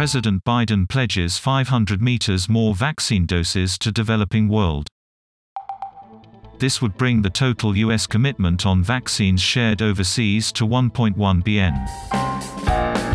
President Biden pledges 500 meters more vaccine doses to developing world. This would bring the total U.S. commitment on vaccines shared overseas to 1.1 bn.